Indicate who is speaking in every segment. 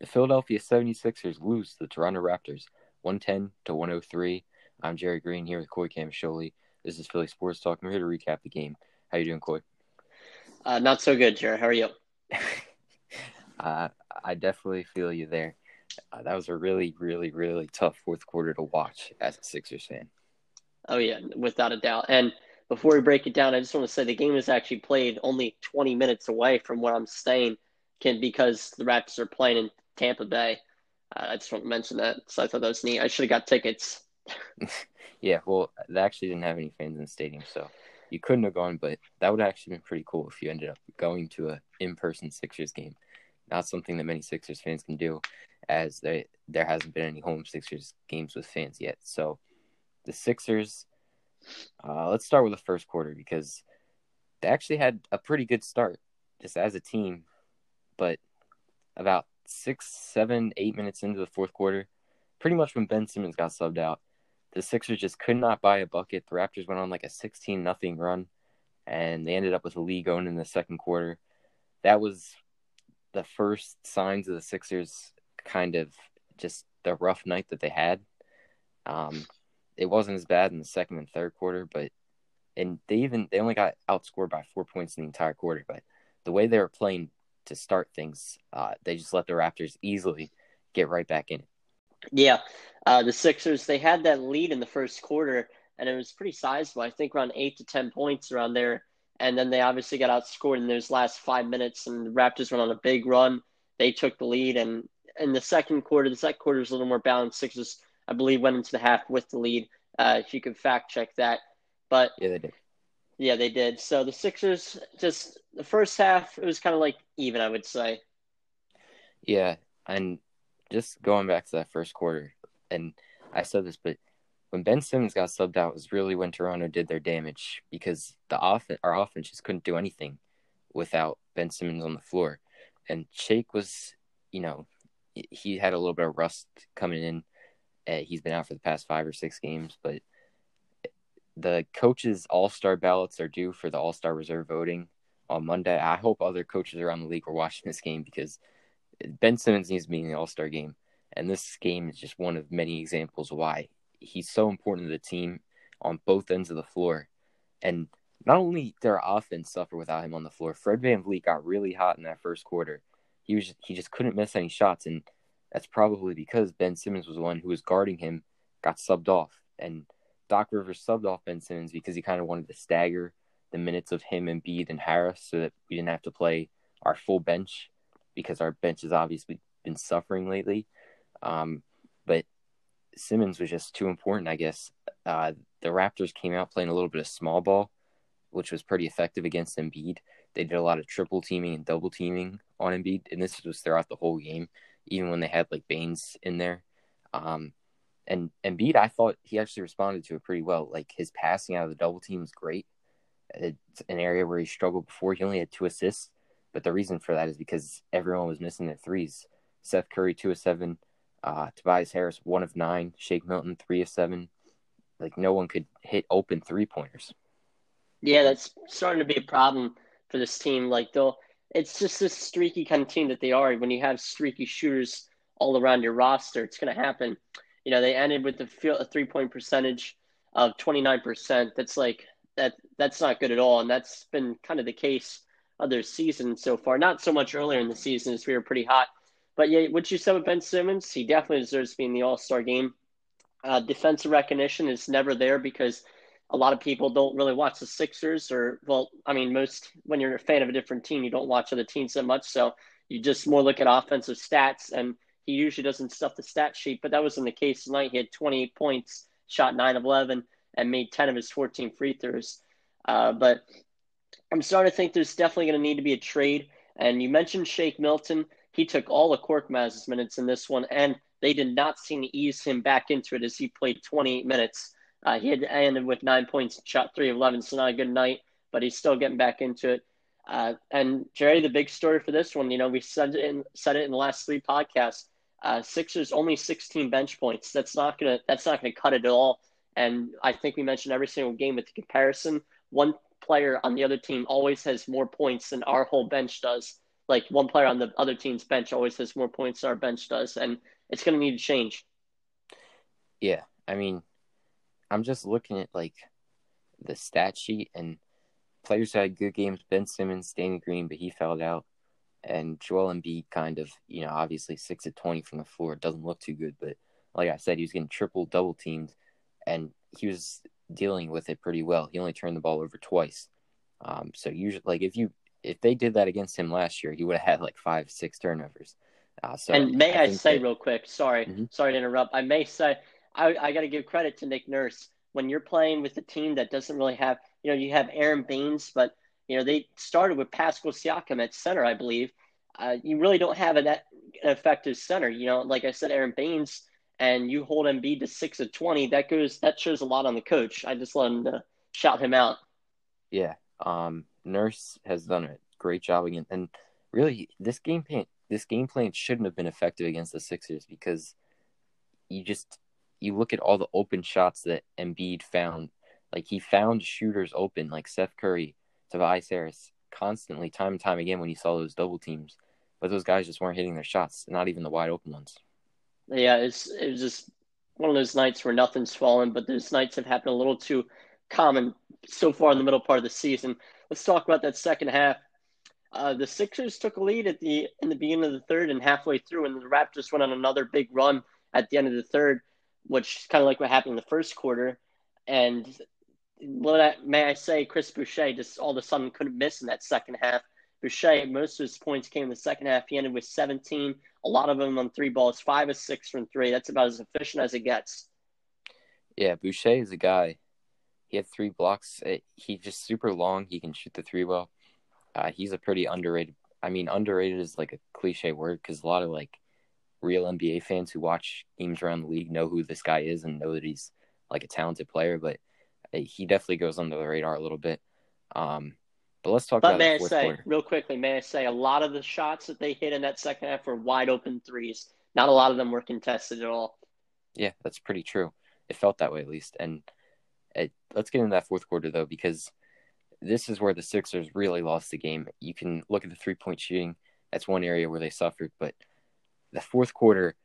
Speaker 1: The Philadelphia 76ers lose to the Toronto Raptors 110 to 103. I'm Jerry Green here with Coy Camasholi. This is Philly Sports Talk. We're here to recap the game. How you doing, Coy?
Speaker 2: Uh, not so good, Jerry. How are you?
Speaker 1: uh, I definitely feel you there. Uh, that was a really, really, really tough fourth quarter to watch as a Sixers fan.
Speaker 2: Oh yeah, without a doubt. And before we break it down, I just want to say the game was actually played only 20 minutes away from where I'm staying, can because the Raptors are playing in Tampa Bay. Uh, I just want to mention that. So I thought that was neat. I should have got tickets.
Speaker 1: yeah, well, they actually didn't have any fans in the stadium, so you couldn't have gone. But that would actually been pretty cool if you ended up going to a in-person Sixers game. Not something that many Sixers fans can do, as they there hasn't been any home Sixers games with fans yet. So the Sixers. Uh, let's start with the first quarter because they actually had a pretty good start just as a team, but about six, seven, eight minutes into the fourth quarter, pretty much when Ben Simmons got subbed out, the Sixers just could not buy a bucket. The Raptors went on like a 16 nothing run, and they ended up with a lead going in the second quarter. That was the first signs of the Sixers kind of just the rough night that they had. Um, it wasn't as bad in the second and third quarter, but and they even they only got outscored by four points in the entire quarter. But the way they were playing to start things. Uh, they just let the Raptors easily get right back in.
Speaker 2: Yeah, uh, the Sixers they had that lead in the first quarter, and it was pretty sizable. I think around eight to ten points around there. And then they obviously got outscored in those last five minutes, and the Raptors went on a big run. They took the lead, and in the second quarter, the second quarter was a little more balanced. Sixers, I believe, went into the half with the lead. Uh, if you could fact check that, but
Speaker 1: yeah, they did.
Speaker 2: Yeah, they did. So the Sixers just the first half it was kind of like even, I would say.
Speaker 1: Yeah, and just going back to that first quarter, and I said this, but when Ben Simmons got subbed out was really when Toronto did their damage because the off our offense just couldn't do anything without Ben Simmons on the floor, and Shake was, you know, he had a little bit of rust coming in. Uh, he's been out for the past five or six games, but the coaches all star ballots are due for the all star reserve voting on Monday. I hope other coaches around the league are watching this game because Ben Simmons needs to be in the all star game. And this game is just one of many examples why he's so important to the team on both ends of the floor. And not only our offense suffer without him on the floor, Fred Van VanVleet got really hot in that first quarter. He was he just couldn't miss any shots, and that's probably because Ben Simmons was the one who was guarding him, got subbed off, and Doc Rivers subbed off Ben Simmons because he kind of wanted to stagger the minutes of him and Embiid and Harris so that we didn't have to play our full bench because our bench has obviously been suffering lately. Um, but Simmons was just too important, I guess. Uh, the Raptors came out playing a little bit of small ball, which was pretty effective against Embiid. They did a lot of triple teaming and double teaming on Embiid, and this was throughout the whole game, even when they had like Baynes in there. Um, and Embiid, I thought he actually responded to it pretty well. Like his passing out of the double team was great. It's an area where he struggled before. He only had two assists, but the reason for that is because everyone was missing their threes. Seth Curry two of seven, uh, Tobias Harris one of nine, Shake Milton three of seven. Like no one could hit open three pointers.
Speaker 2: Yeah, that's starting to be a problem for this team. Like they'll, it's just this streaky kind of team that they are. When you have streaky shooters all around your roster, it's going to happen you know, they ended with a three point percentage of 29%. That's like, that that's not good at all. And that's been kind of the case other seasons so far. Not so much earlier in the season as we were pretty hot. But yeah, what you said with Ben Simmons, he definitely deserves to be in the All Star game. Uh, defensive recognition is never there because a lot of people don't really watch the Sixers, or well, I mean, most when you're a fan of a different team, you don't watch other teams that much, so you just more look at offensive stats. And he usually doesn't stuff the stat sheet, but that wasn't the case tonight. He had 28 points, shot 9 of 11, and made 10 of his 14 free throws. Uh, but I'm starting to think there's definitely going to need to be a trade. And you mentioned Shake Milton. He took all of Korkmaz's minutes in this one, and they did not seem to ease him back into it as he played 28 minutes. Uh, he had ended with nine points, shot three of 11, so not a good night, but he's still getting back into it. Uh, and Jerry, the big story for this one, you know, we said it in, said it in the last three podcasts. Uh, Sixers only 16 bench points. That's not gonna that's not gonna cut it at all. And I think we mentioned every single game with the comparison. One player on the other team always has more points than our whole bench does. like one player on the other team's bench always has more points than our bench does, and it's to need to change.
Speaker 1: Yeah, I mean, I'm just looking at like the stat sheet and players had good games. Ben Simmons, Danny Green, but he fouled out, and Joel Embiid kind of, you know, obviously six of twenty from the floor doesn't look too good, but like I said, he was getting triple, double teamed, and he was dealing with it pretty well. He only turned the ball over twice. Um, so usually, like if you if they did that against him last year, he would have had like five, six turnovers. Uh, so
Speaker 2: and may I, I say that... real quick, sorry, mm-hmm. sorry to interrupt. I may say I, I got to give credit to Nick Nurse when you're playing with a team that doesn't really have, you know, you have Aaron Baynes, but you know they started with Pascal Siakam at center, I believe. Uh, you really don't have an, an effective center. You know, like I said, Aaron Baynes, and you hold Embiid to six of twenty. That goes that shows a lot on the coach. I just let him to shout him out.
Speaker 1: Yeah, um, Nurse has done a great job again, and really, this game plan this game plan shouldn't have been effective against the Sixers because you just you look at all the open shots that Embiid found. Like he found shooters open, like Seth Curry, Tobias Harris, constantly, time and time again when you saw those double teams. But those guys just weren't hitting their shots, not even the wide open ones.
Speaker 2: Yeah, it's it was just one of those nights where nothing's fallen, but those nights have happened a little too common so far in the middle part of the season. Let's talk about that second half. Uh, the Sixers took a lead at the in the beginning of the third and halfway through, and the Raptors went on another big run at the end of the third, which is kind of like what happened in the first quarter. And I, may I say, Chris Boucher just all of a sudden couldn't miss in that second half. Boucher, most of his points came in the second half. He ended with 17, a lot of them on three balls, five or six from three. That's about as efficient as it gets.
Speaker 1: Yeah, Boucher is a guy. He had three blocks. Eh, he's just super long. He can shoot the three well. Uh, he's a pretty underrated. I mean, underrated is like a cliche word because a lot of like real NBA fans who watch games around the league know who this guy is and know that he's like a talented player. But he definitely goes under the radar a little bit. Um, but let's talk about it.
Speaker 2: but
Speaker 1: about.
Speaker 2: may I say quarter. real quickly? May I say a lot of the shots that they hit in that second half were wide open threes. Not a lot of them were contested at all.
Speaker 1: Yeah, that's pretty true. It felt that way at least. And it, let's get into that fourth quarter though, because this is where the Sixers really lost the game. You can look at the three point shooting. That's one area where they suffered. But the fourth quarter,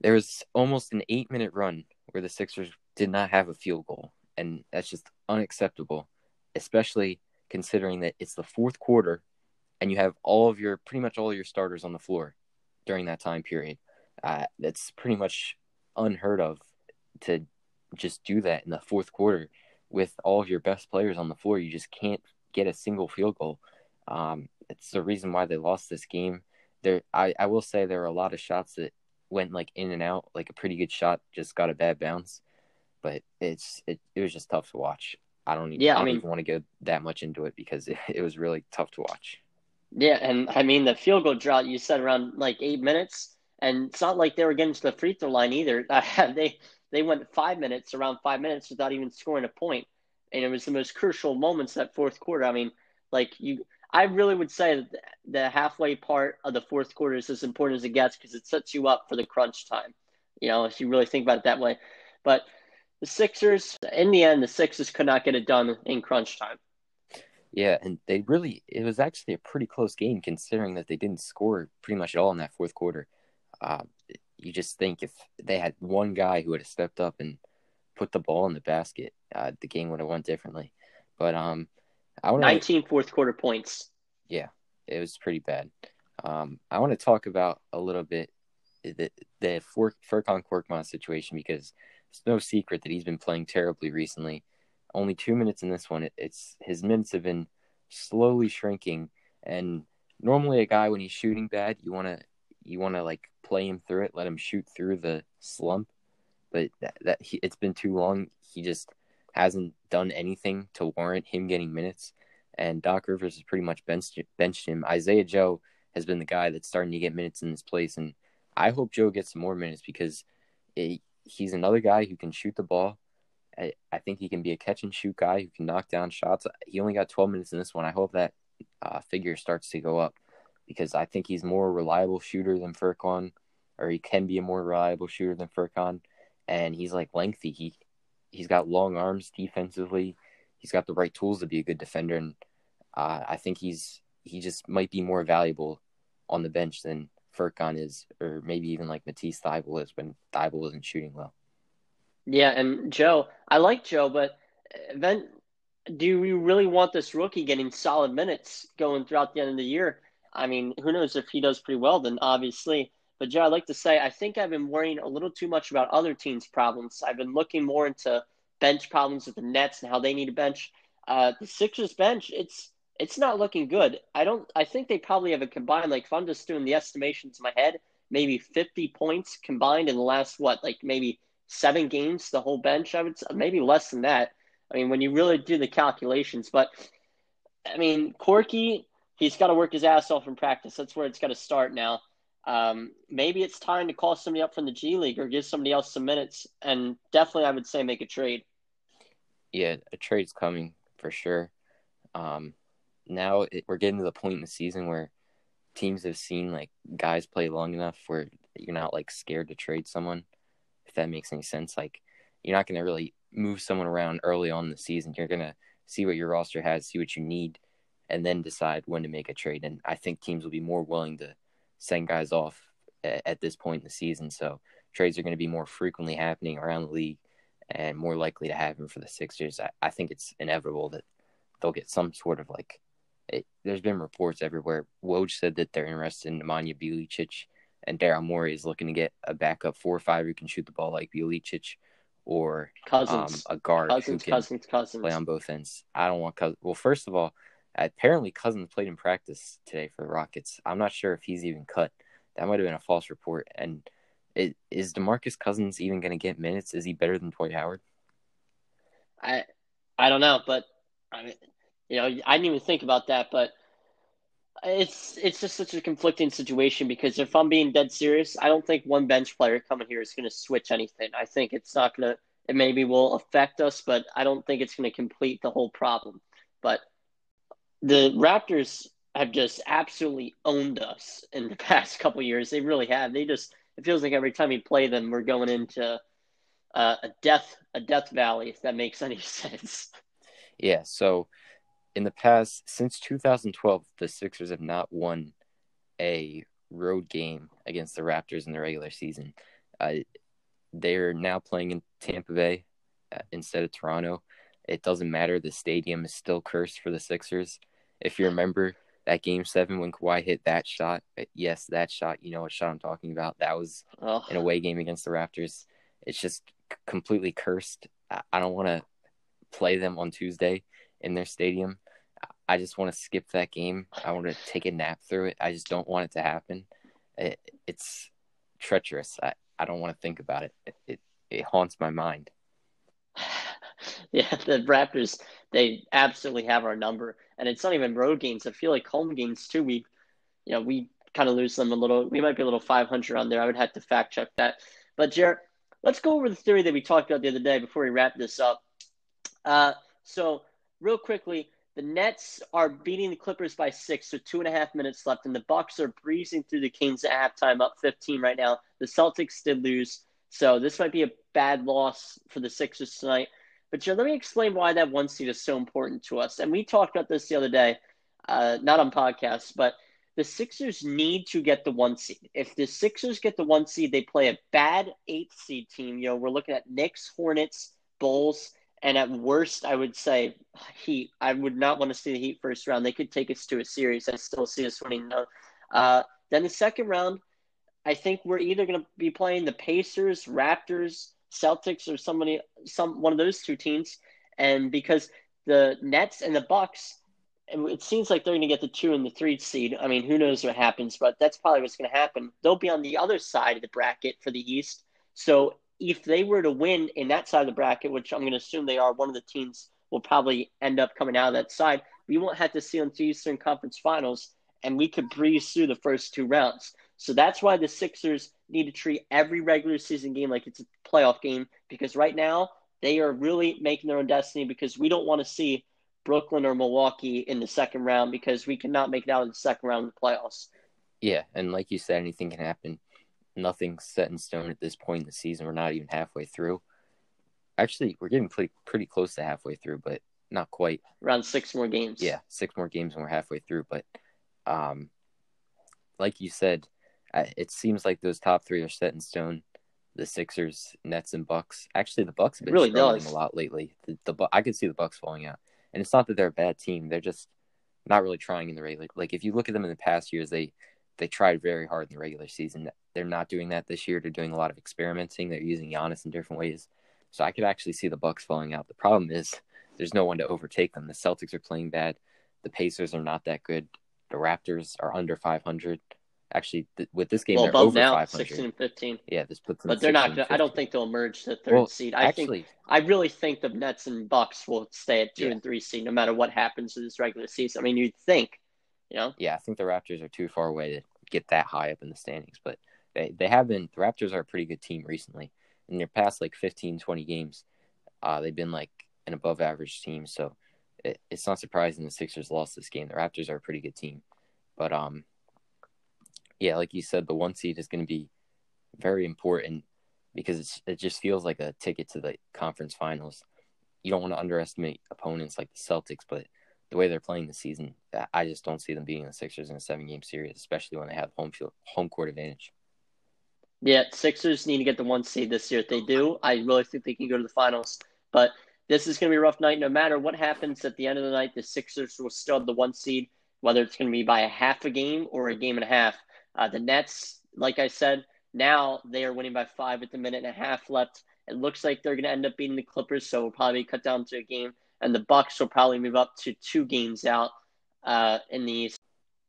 Speaker 1: there was almost an eight minute run where the Sixers did not have a field goal. And that's just unacceptable, especially considering that it's the fourth quarter and you have all of your pretty much all your starters on the floor during that time period. Uh, that's pretty much unheard of to just do that in the fourth quarter with all of your best players on the floor. You just can't get a single field goal. Um, it's the reason why they lost this game. There, I, I will say there were a lot of shots that went like in and out. Like a pretty good shot just got a bad bounce, but it's it, it was just tough to watch. I don't even, yeah, I, don't mean, even want to go that much into it because it, it was really tough to watch.
Speaker 2: Yeah, and I mean the field goal drought you said around like eight minutes, and it's not like they were getting to the free throw line either. Uh, they they went five minutes, around five minutes, without even scoring a point, and it was the most crucial moments that fourth quarter. I mean, like you, I really would say that the halfway part of the fourth quarter is as important as it gets because it sets you up for the crunch time. You know, if you really think about it that way, but the Sixers, in the end, the Sixers could not get it done in crunch time.
Speaker 1: Yeah, and they really, it was actually a pretty close game considering that they didn't score pretty much at all in that fourth quarter. Uh, you just think if they had one guy who would have stepped up and put the ball in the basket, uh, the game would have went differently. But um,
Speaker 2: I want 19 fourth quarter points.
Speaker 1: Yeah, it was pretty bad. Um, I want to talk about a little bit the the Furkan Korkmaz situation because it's no secret that he's been playing terribly recently. Only two minutes in this one. It, it's his minutes have been slowly shrinking, and normally a guy when he's shooting bad, you want to you want to like play him through it, let him shoot through the slump. But that, that he, it's been too long. He just hasn't done anything to warrant him getting minutes. And Doc Rivers has pretty much benched, benched him. Isaiah Joe has been the guy that's starting to get minutes in this place, and I hope Joe gets some more minutes because it, he's another guy who can shoot the ball. I, I, think he can be a catch and shoot guy who can knock down shots. He only got 12 minutes in this one. I hope that uh, figure starts to go up because I think he's more reliable shooter than Furkan, or he can be a more reliable shooter than Furkan. And he's like lengthy. He he's got long arms defensively. He's got the right tools to be a good defender, and uh, I think he's he just might be more valuable on the bench than Furkan is, or maybe even like Matisse Thybulle is when Thybulle isn't shooting well.
Speaker 2: Yeah, and Joe, I like Joe, but then do you really want this rookie getting solid minutes going throughout the end of the year? I mean, who knows if he does pretty well, then obviously. But Joe, I'd like to say I think I've been worrying a little too much about other teams' problems. I've been looking more into bench problems with the Nets and how they need a bench. Uh, the Sixers bench, it's it's not looking good. I don't. I think they probably have a combined. Like if I'm just doing the estimations in my head, maybe 50 points combined in the last what, like maybe seven games, the whole bench. I would say maybe less than that. I mean, when you really do the calculations, but I mean, Corky, he's got to work his ass off in practice. That's where it's got to start now. Um, maybe it's time to call somebody up from the G League or give somebody else some minutes. And definitely, I would say make a trade.
Speaker 1: Yeah, a trade's coming for sure. Um, now it, we're getting to the point in the season where teams have seen like guys play long enough where you're not like scared to trade someone. If that makes any sense, like you're not going to really move someone around early on in the season. You're going to see what your roster has, see what you need, and then decide when to make a trade. And I think teams will be more willing to send guys off at, at this point in the season. So trades are going to be more frequently happening around the league and more likely to happen for the Sixers. I, I think it's inevitable that they'll get some sort of like it, there's been reports everywhere. Woj said that they're interested in Nemanja Bjelica, and Daryl Morey is looking to get a backup four or five who can shoot the ball like Bjelica, or
Speaker 2: Cousins,
Speaker 1: um, a guard
Speaker 2: Cousins,
Speaker 1: who can
Speaker 2: Cousins, Cousins.
Speaker 1: play on both ends. I don't want Cousins. Well, first of all, apparently Cousins played in practice today for the Rockets. I'm not sure if he's even cut. That might have been a false report. And it, is Demarcus Cousins even going to get minutes? Is he better than Dwight Howard?
Speaker 2: I I don't know, but I mean, you know, I didn't even think about that, but it's it's just such a conflicting situation because if I'm being dead serious, I don't think one bench player coming here is going to switch anything. I think it's not going to. It maybe will affect us, but I don't think it's going to complete the whole problem. But the Raptors have just absolutely owned us in the past couple years. They really have. They just it feels like every time we play them, we're going into uh, a death a death valley. If that makes any sense.
Speaker 1: Yeah. So in the past since 2012, the Sixers have not won a road game against the Raptors in the regular season. Uh, they're now playing in Tampa Bay uh, instead of Toronto. It doesn't matter. The stadium is still cursed for the Sixers. If you remember that game seven when Kawhi hit that shot, uh, yes, that shot, you know what shot I'm talking about. That was oh. an away game against the Raptors. It's just completely cursed. I don't want to play them on Tuesday in their stadium. I just want to skip that game. I want to take a nap through it. I just don't want it to happen. It, it's treacherous. I, I don't want to think about it. It, it. it haunts my mind.
Speaker 2: yeah, the Raptors, they absolutely have our number. And it's not even road games. I feel like home games too. We, you know, we kind of lose them a little. We might be a little 500 on there. I would have to fact check that. But Jared, let's go over the theory that we talked about the other day before we wrap this up. Uh, so real quickly, the Nets are beating the Clippers by six so two and a half minutes left, and the Bucks are breezing through the Kings at halftime, up 15 right now. The Celtics did lose, so this might be a bad loss for the Sixers tonight. But Joe, let me explain why that one seed is so important to us. And we talked about this the other day, uh, not on podcasts, but the Sixers need to get the one seed. If the Sixers get the one seed, they play a bad eighth seed team. You know, we're looking at Knicks, Hornets, Bulls, and at worst, I would say Heat. I would not want to see the Heat first round. They could take us to a series. I still see us winning. Uh, then the second round, I think we're either going to be playing the Pacers, Raptors, Celtics, or somebody, some one of those two teams. And because the Nets and the Bucks, it seems like they're going to get the two and the three seed. I mean, who knows what happens, but that's probably what's going to happen. They'll be on the other side of the bracket for the East. So if they were to win in that side of the bracket, which I'm going to assume they are, one of the teams will probably end up coming out of that side. We won't have to see them to Eastern Conference Finals, and we could breeze through the first two rounds. So that's why the Sixers need to treat every regular season game like it's a playoff game because right now they are really making their own destiny because we don't want to see Brooklyn or Milwaukee in the second round because we cannot make it out in the second round of the playoffs.
Speaker 1: Yeah, and like you said, anything can happen nothing's set in stone at this point in the season. We're not even halfway through. Actually, we're getting pretty pretty close to halfway through, but not quite.
Speaker 2: Around six more games.
Speaker 1: Yeah, six more games and we're halfway through. But um, like you said, it seems like those top three are set in stone. The Sixers, Nets, and Bucks. Actually, the Bucks have been really struggling does. a lot lately. The, the I could see the Bucks falling out, and it's not that they're a bad team. They're just not really trying in the regular. Like if you look at them in the past years, they they tried very hard in the regular season. They're not doing that this year. They're doing a lot of experimenting. They're using Giannis in different ways. So I could actually see the Bucks falling out. The problem is there's no one to overtake them. The Celtics are playing bad. The Pacers are not that good. The Raptors are under 500. Actually, th- with this game, well, they're over now, 500.
Speaker 2: 16 and 15.
Speaker 1: Yeah, this puts them.
Speaker 2: But they're not. I don't think they'll emerge to third well, seed. I actually, think. I really think the Nets and Bucks will stay at two yeah. and three seed, no matter what happens in this regular season. I mean, you'd think, you know.
Speaker 1: Yeah, I think the Raptors are too far away to get that high up in the standings, but they they have been. The Raptors are a pretty good team recently. In their past like 15, 20 games, uh, they've been like an above average team. So it, it's not surprising the Sixers lost this game. The Raptors are a pretty good team, but um, yeah, like you said, the one seed is going to be very important because it just feels like a ticket to the conference finals. You don't want to underestimate opponents like the Celtics, but the way they're playing this season, I just don't see them beating the Sixers in a seven game series, especially when they have home field home court advantage.
Speaker 2: Yeah, Sixers need to get the one seed this year. If they do, I really think they can go to the finals. But this is going to be a rough night. No matter what happens at the end of the night, the Sixers will still have the one seed, whether it's going to be by a half a game or a game and a half. Uh, the Nets, like I said, now they are winning by five with a minute and a half left. It looks like they're going to end up beating the Clippers, so we'll probably cut down to a game. And the Bucks will probably move up to two games out uh, in the.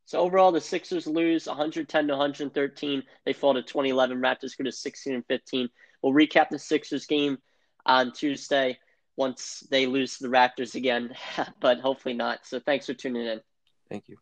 Speaker 2: So overall, the Sixers lose 110 to 113. They fall to 2011. Raptors go to 16 and 15. We'll recap the Sixers game on Tuesday once they lose to the Raptors again, but hopefully not. So thanks for tuning in.
Speaker 1: Thank you.